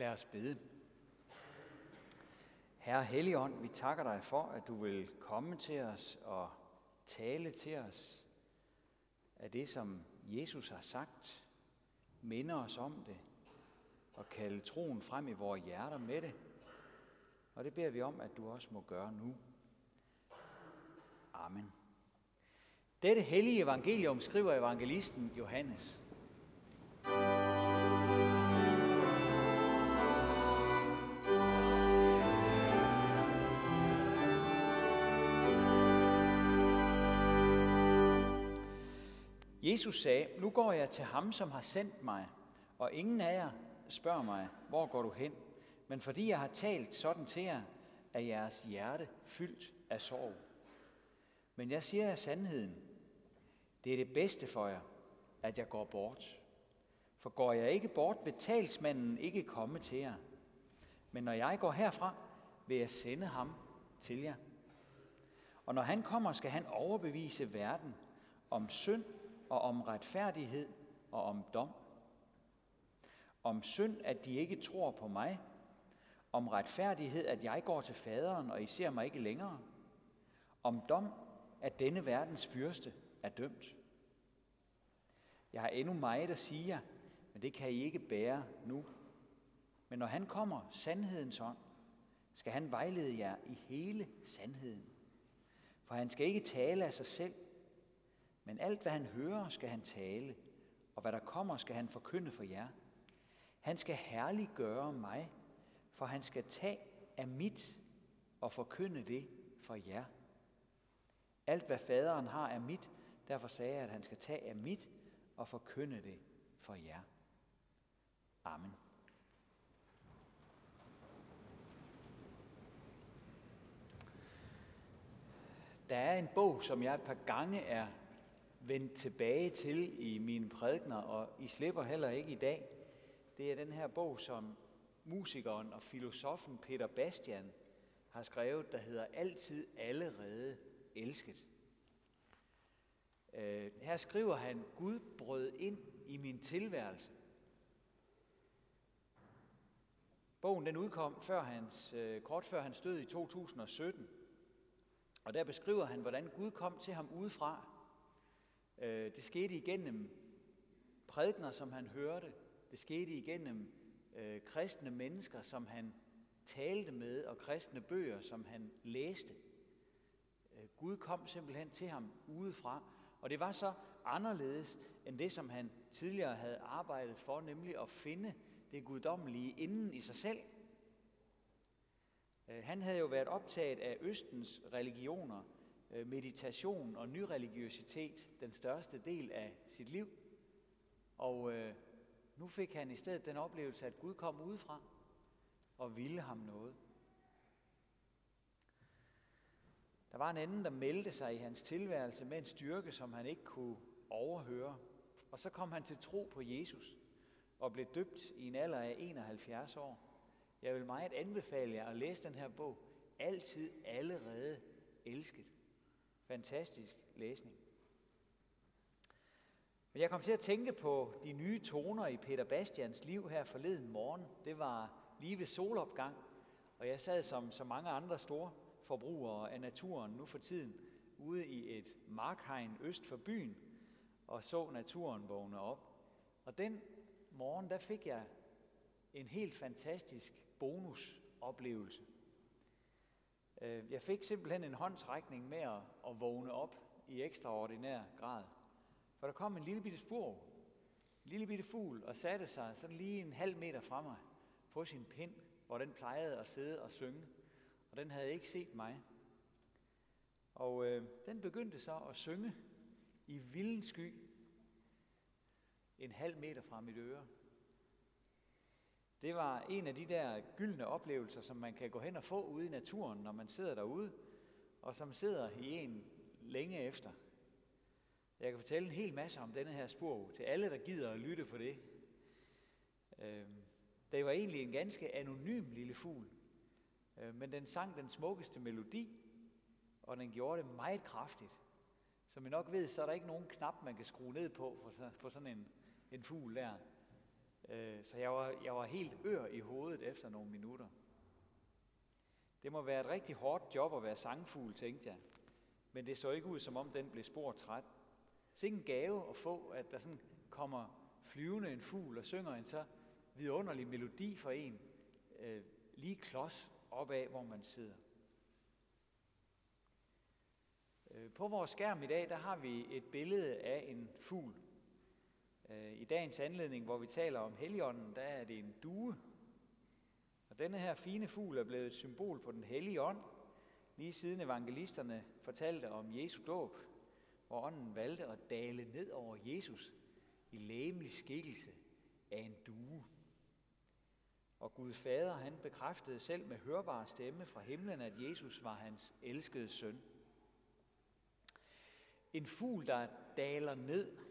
Lad os bede. Herre Helligånd, vi takker dig for, at du vil komme til os og tale til os af det, som Jesus har sagt, minde os om det og kalde troen frem i vores hjerter med det. Og det beder vi om, at du også må gøre nu. Amen. Dette hellige evangelium skriver evangelisten Johannes. Jesus sagde, nu går jeg til ham, som har sendt mig, og ingen af jer spørger mig, hvor går du hen? Men fordi jeg har talt sådan til jer, er jeres hjerte fyldt af sorg. Men jeg siger jer sandheden. Det er det bedste for jer, at jeg går bort. For går jeg ikke bort, vil talsmanden ikke komme til jer. Men når jeg går herfra, vil jeg sende ham til jer. Og når han kommer, skal han overbevise verden om synd og om retfærdighed og om dom. Om synd, at de ikke tror på mig. Om retfærdighed, at jeg går til faderen, og I ser mig ikke længere. Om dom, at denne verdens fyrste er dømt. Jeg har endnu meget at sige jer, men det kan I ikke bære nu. Men når han kommer, sandhedens ånd, skal han vejlede jer i hele sandheden. For han skal ikke tale af sig selv, men alt hvad han hører, skal han tale, og hvad der kommer, skal han forkynde for jer. Han skal herliggøre mig, for han skal tage af mit og forkynde det for jer. Alt hvad faderen har er mit, derfor sagde jeg, at han skal tage af mit og forkynde det for jer. Amen. Der er en bog, som jeg et par gange er vendt tilbage til i mine prædikner, og I slipper heller ikke i dag. Det er den her bog, som musikeren og filosofen Peter Bastian har skrevet, der hedder Altid allerede elsket. Øh, her skriver han, Gud brød ind i min tilværelse. Bogen den udkom før hans, øh, kort før hans død i 2017. Og der beskriver han, hvordan Gud kom til ham udefra. Øh, det skete igennem prædikner, som han hørte. Det skete igennem øh, kristne mennesker, som han talte med, og kristne bøger, som han læste. Øh, Gud kom simpelthen til ham udefra, og det var så anderledes end det, som han tidligere havde arbejdet for, nemlig at finde det guddommelige inden i sig selv. Øh, han havde jo været optaget af Østens religioner, Øh, meditation og nyreligiøsitet den største del af sit liv. Og øh, nu fik han i stedet den oplevelse, at Gud kom udefra og ville ham noget. Der var en anden, der meldte sig i hans tilværelse med en styrke, som han ikke kunne overhøre. Og så kom han til tro på Jesus og blev døbt i en alder af 71 år. Jeg vil meget anbefale jer at læse den her bog. Altid allerede elsket. Fantastisk læsning. Men jeg kom til at tænke på de nye toner i Peter Bastians liv her forleden morgen. Det var lige ved solopgang, og jeg sad som så mange andre store forbrugere af naturen nu for tiden ude i et markhegn øst for byen og så naturen vågne op. Og den morgen, der fik jeg en helt fantastisk bonusoplevelse. Øh, jeg fik simpelthen en håndsrækning med at, at vågne op i ekstraordinær grad. For der kom en lille bitte spor, en lille bitte fugl, og satte sig sådan lige en halv meter fra mig på sin pind, hvor den plejede at sidde og synge. Og den havde ikke set mig. Og øh, den begyndte så at synge i vilden sky en halv meter fra mit øre. Det var en af de der gyldne oplevelser, som man kan gå hen og få ude i naturen, når man sidder derude, og som sidder i en længe efter. Jeg kan fortælle en hel masse om denne her spor til alle, der gider at lytte på det. Øhm, det var egentlig en ganske anonym lille fugl, øh, men den sang den smukkeste melodi, og den gjorde det meget kraftigt. Som I nok ved, så er der ikke nogen knap, man kan skrue ned på for, for sådan en, en fugl der. Øh, så jeg var, jeg var helt ør i hovedet efter nogle minutter. Det må være et rigtig hårdt job at være sangfugl, tænkte jeg. Men det så ikke ud, som om den blev spor træt. Så ikke en gave at få, at der sådan kommer flyvende en fugl og synger en så vidunderlig melodi for en, øh, lige klods op af, hvor man sidder. Øh, på vores skærm i dag, der har vi et billede af en fugl. Øh, I dagens anledning, hvor vi taler om heligånden, der er det en due. Og denne her fine fugl er blevet et symbol på den hellige ånd, lige siden evangelisterne fortalte om Jesu dåb, hvor ånden valgte at dale ned over Jesus i læmelig skikkelse af en due. Og Gud Fader, han bekræftede selv med hørbar stemme fra himlen, at Jesus var hans elskede søn. En fugl, der daler ned,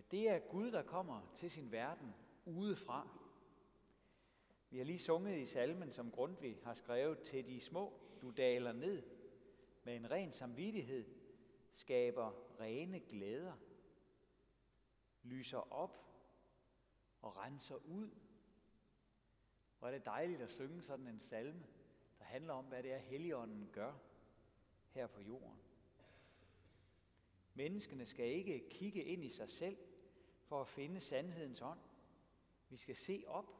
Øh, det er Gud, der kommer til sin verden udefra. Vi har lige sunget i salmen, som Grundtvig har skrevet, til de små, du daler ned, med en ren samvittighed, skaber rene glæder, lyser op og renser ud. Hvor er det dejligt at synge sådan en salme, der handler om, hvad det er, Helligånden gør her på jorden. Menneskene skal ikke kigge ind i sig selv for at finde sandhedens ånd. Vi skal se op.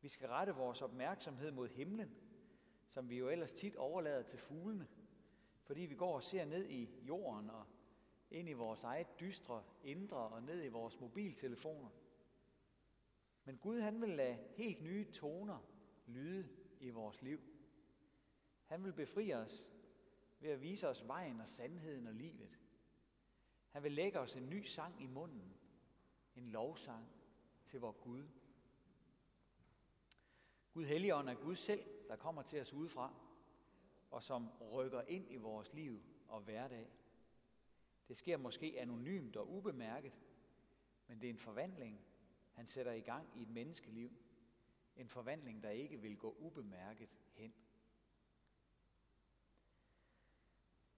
Vi skal rette vores opmærksomhed mod himlen, som vi jo ellers tit overlader til fuglene, fordi vi går og ser ned i jorden og ind i vores eget dystre indre og ned i vores mobiltelefoner. Men Gud han vil lade helt nye toner lyde i vores liv. Han vil befri os ved at vise os vejen og sandheden og livet. Han vil lægge os en ny sang i munden. En lovsang til vor Gud. Gud Helligånd er Gud selv, der kommer til os udefra, og som rykker ind i vores liv og hverdag. Det sker måske anonymt og ubemærket, men det er en forvandling, han sætter i gang i et menneskeliv. En forvandling, der ikke vil gå ubemærket hen.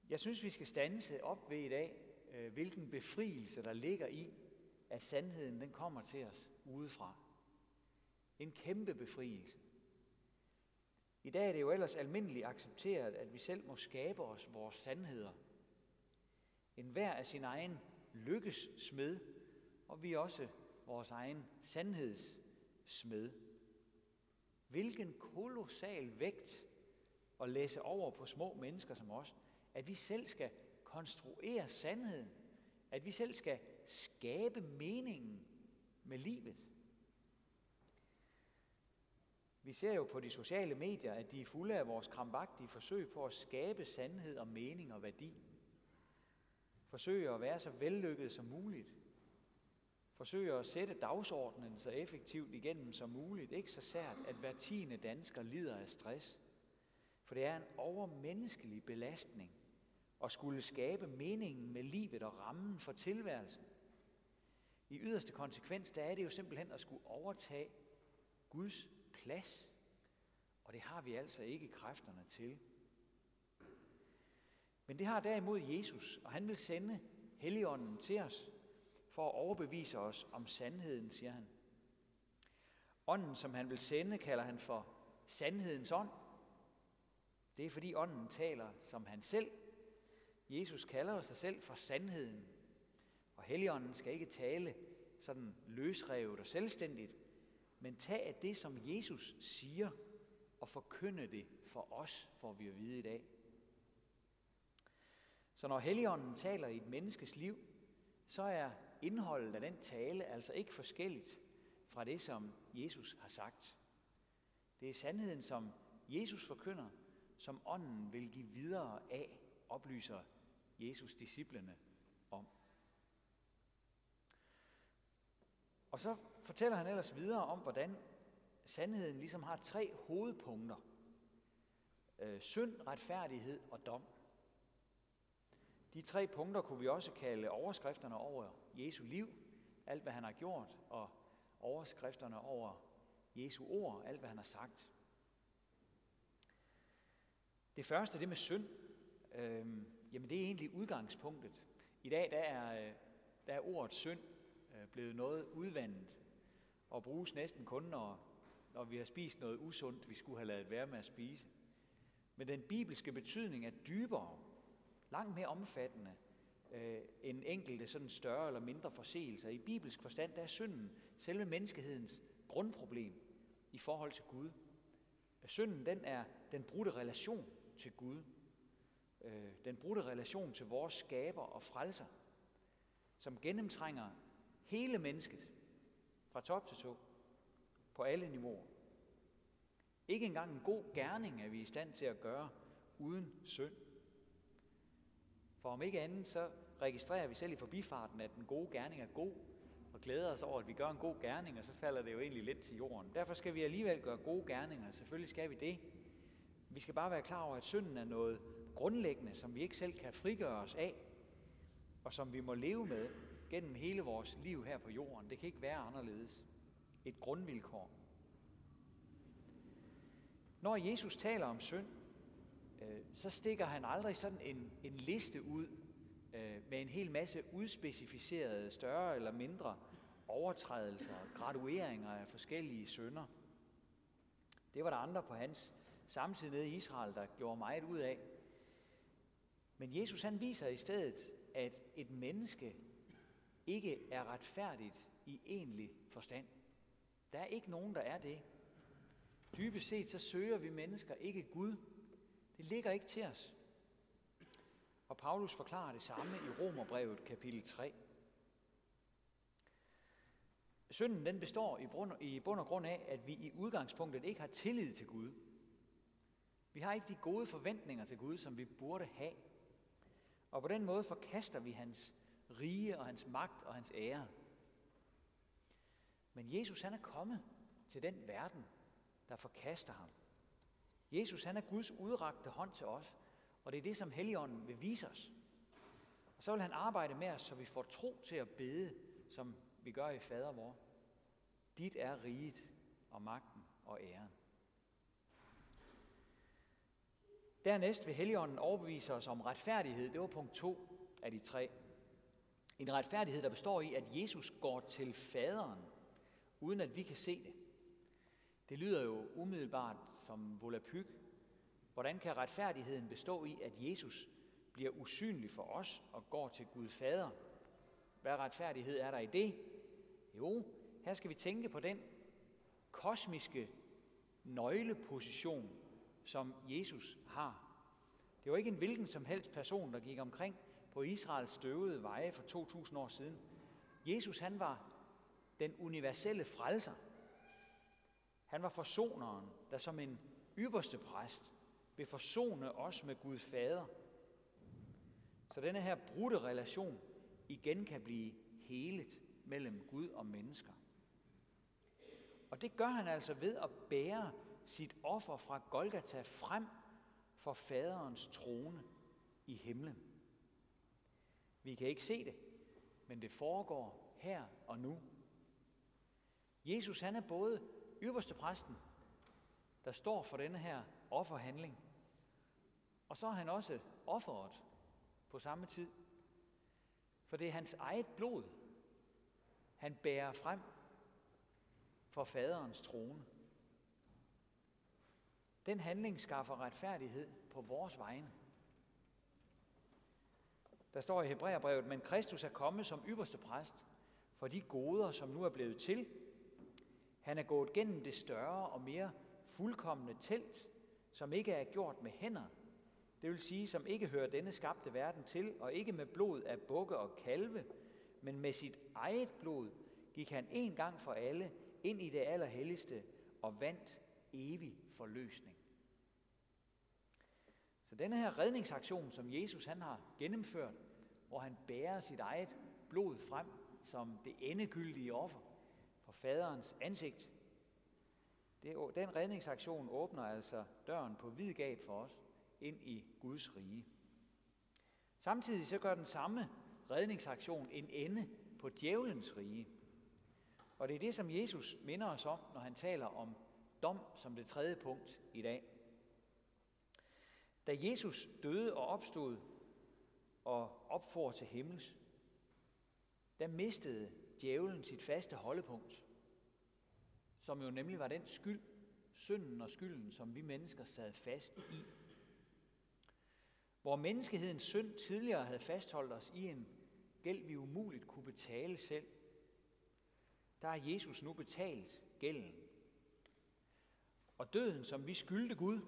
Jeg synes, vi skal stanse op ved i dag, øh, hvilken befrielse der ligger i, at sandheden den kommer til os udefra. En kæmpe befrielse. I dag er det jo ellers almindeligt accepteret, at vi selv må skabe os vores sandheder. En hver af sin egen lykkes smed, og vi er også vores egen sandhedssmed. Hvilken kolossal vægt at læse over på små mennesker som os, at vi selv skal konstruere sandheden, at vi selv skal skabe meningen med livet. Vi ser jo på de sociale medier, at de er fulde af vores krampagtige forsøg på at skabe sandhed og mening og værdi. Forsøge at være så vellykket som muligt. Forsøge at sætte dagsordenen så effektivt igennem som muligt. Ikke så sært, at hver tiende dansker lider af stress. For det er en overmenneskelig belastning at skulle skabe meningen med livet og rammen for tilværelsen. I yderste konsekvens, der er det jo simpelthen at skulle overtage Guds plads. Og det har vi altså ikke kræfterne til. Men det har derimod Jesus, og han vil sende Helligånden til os for at overbevise os om sandheden, siger han. Ånden, som han vil sende, kalder han for sandhedens ånd. Det er fordi ånden taler som han selv. Jesus kalder sig selv for sandheden. Og Helligånden skal ikke tale sådan løsrevet og selvstændigt, men tag af det, som Jesus siger, og forkynde det for os, får vi at vide i dag. Så når Helligånden taler i et menneskes liv, så er indholdet af den tale altså ikke forskelligt fra det, som Jesus har sagt. Det er sandheden, som Jesus forkynder, som ånden vil give videre af, oplyser Jesus disciplene om. Og så fortæller han ellers videre om, hvordan sandheden ligesom har tre hovedpunkter. Øh, synd, retfærdighed og dom. De tre punkter kunne vi også kalde overskrifterne over Jesu liv, alt hvad han har gjort, og overskrifterne over Jesu ord, alt hvad han har sagt. Det første, det med synd, øh, jamen det er egentlig udgangspunktet. I dag der er, øh, der er ordet synd Øh, blevet noget udvandet og bruges næsten kun, når, når vi har spist noget usundt, vi skulle have lavet være med at spise. Men den bibelske betydning er dybere, langt mere omfattende øh, end enkelte sådan større eller mindre forseelser. I bibelsk forstand der er synden selve menneskehedens grundproblem i forhold til Gud. Synden den er den brudte relation til Gud. Øh, den brudte relation til vores skaber og frelser, som gennemtrænger hele mennesket fra top til to på alle niveauer. Ikke engang en god gerning er vi i stand til at gøre uden synd. For om ikke andet, så registrerer vi selv i forbifarten, at den gode gerning er god, og glæder os over, at vi gør en god gerning, og så falder det jo egentlig lidt til jorden. Derfor skal vi alligevel gøre gode gerninger, selvfølgelig skal vi det. Vi skal bare være klar over, at synden er noget grundlæggende, som vi ikke selv kan frigøre os af, og som vi må leve med gennem hele vores liv her på jorden. Det kan ikke være anderledes. Et grundvilkår. Når Jesus taler om synd, øh, så stikker han aldrig sådan en, en liste ud øh, med en hel masse udspecificerede større eller mindre overtrædelser, gradueringer af forskellige synder. Det var der andre på hans samtid nede i Israel, der gjorde meget ud af. Men Jesus han viser i stedet, at et menneske ikke er retfærdigt i egentlig forstand. Der er ikke nogen, der er det. Dybest set så søger vi mennesker ikke Gud. Det ligger ikke til os. Og Paulus forklarer det samme i Romerbrevet kapitel 3. Synden den består i bund, i bund og grund af, at vi i udgangspunktet ikke har tillid til Gud. Vi har ikke de gode forventninger til Gud, som vi burde have. Og på den måde forkaster vi hans rige og hans magt og hans ære. Men Jesus han er kommet til den verden, der forkaster ham. Jesus han er Guds udrakte hånd til os, og det er det, som Helligånden vil vise os. Og så vil han arbejde med os, så vi får tro til at bede, som vi gør i fader vor. Dit er riget og magten og æren. Dernæst vil Helligånden overbevise os om retfærdighed. Det var punkt to af de tre. En retfærdighed, der består i, at Jesus går til faderen, uden at vi kan se det. Det lyder jo umiddelbart som volapyk. Hvordan kan retfærdigheden bestå i, at Jesus bliver usynlig for os og går til Gud Fader? Hvad retfærdighed er der i det? Jo, her skal vi tænke på den kosmiske nøgleposition, som Jesus har. Det var ikke en hvilken som helst person, der gik omkring på Israels støvede veje for 2000 år siden. Jesus han var den universelle frelser. Han var forsoneren, der som en ypperste præst vil forsone os med Gud Fader. Så denne her brudte relation igen kan blive helet mellem Gud og mennesker. Og det gør han altså ved at bære sit offer fra Golgata frem for faderens trone i himlen. Vi kan ikke se det, men det foregår her og nu. Jesus han er både øverste præsten, der står for denne her offerhandling, og så er han også offeret på samme tid. For det er hans eget blod, han bærer frem for faderens trone. Den handling skaffer retfærdighed på vores vegne. Der står i Hebræerbrevet, men Kristus er kommet som ypperste præst for de goder, som nu er blevet til. Han er gået gennem det større og mere fuldkommende telt, som ikke er gjort med hænder, det vil sige, som ikke hører denne skabte verden til, og ikke med blod af bukke og kalve, men med sit eget blod gik han en gang for alle ind i det allerhelligste og vandt evig forløsning. Så denne her redningsaktion, som Jesus han har gennemført, hvor han bærer sit eget blod frem som det endegyldige offer for faderens ansigt, det, den redningsaktion åbner altså døren på vid gab for os ind i Guds rige. Samtidig så gør den samme redningsaktion en ende på djævelens rige. Og det er det, som Jesus minder os om, når han taler om dom som det tredje punkt i dag. Da Jesus døde og opstod og opfor til himmels, der mistede djævlen sit faste holdepunkt, som jo nemlig var den skyld, synden og skylden, som vi mennesker sad fast i. Hvor menneskehedens synd tidligere havde fastholdt os i en gæld, vi umuligt kunne betale selv, der har Jesus nu betalt gælden. Og døden, som vi skyldte Gud,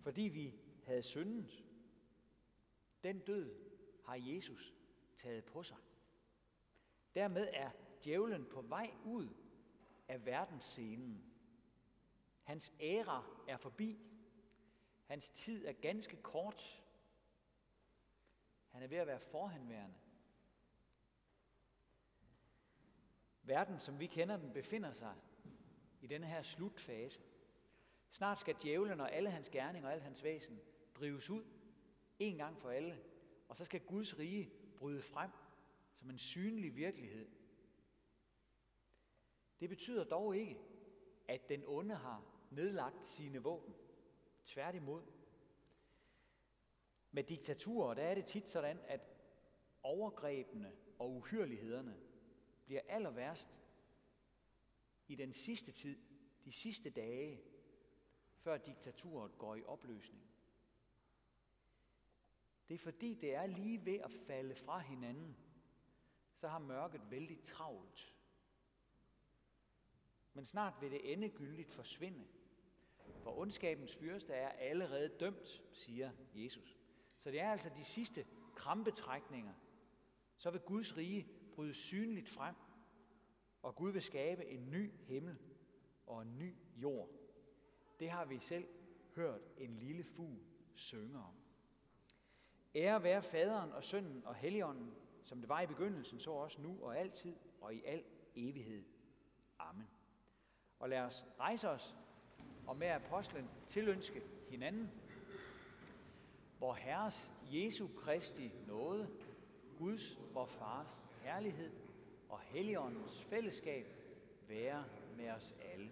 fordi vi havde syndet, den død har Jesus taget på sig. Dermed er djævlen på vej ud af verdensscenen. Hans æra er forbi. Hans tid er ganske kort. Han er ved at være forhenværende. Verden, som vi kender den, befinder sig i denne her slutfase. Snart skal djævlen og alle hans gerninger og alt hans væsen drives ud en gang for alle, og så skal Guds rige bryde frem som en synlig virkelighed. Det betyder dog ikke, at den onde har nedlagt sine våben. Tværtimod. Med diktaturer, der er det tit sådan, at overgrebene og uhyrlighederne bliver aller værst i den sidste tid, de sidste dage, før diktaturet går i opløsning. Det er fordi, det er lige ved at falde fra hinanden, så har mørket vældig travlt. Men snart vil det endegyldigt forsvinde. For ondskabens fyrste er allerede dømt, siger Jesus. Så det er altså de sidste krampetrækninger. Så vil Guds rige bryde synligt frem, og Gud vil skabe en ny himmel og en ny jord. Det har vi selv hørt en lille fugl synge om. Ære være faderen og sønnen og helligånden, som det var i begyndelsen, så også nu og altid og i al evighed. Amen. Og lad os rejse os og med apostlen tilønske hinanden, hvor Herres Jesu Kristi nåde, Guds, vor Fars herlighed og Helligåndens fællesskab være med os alle.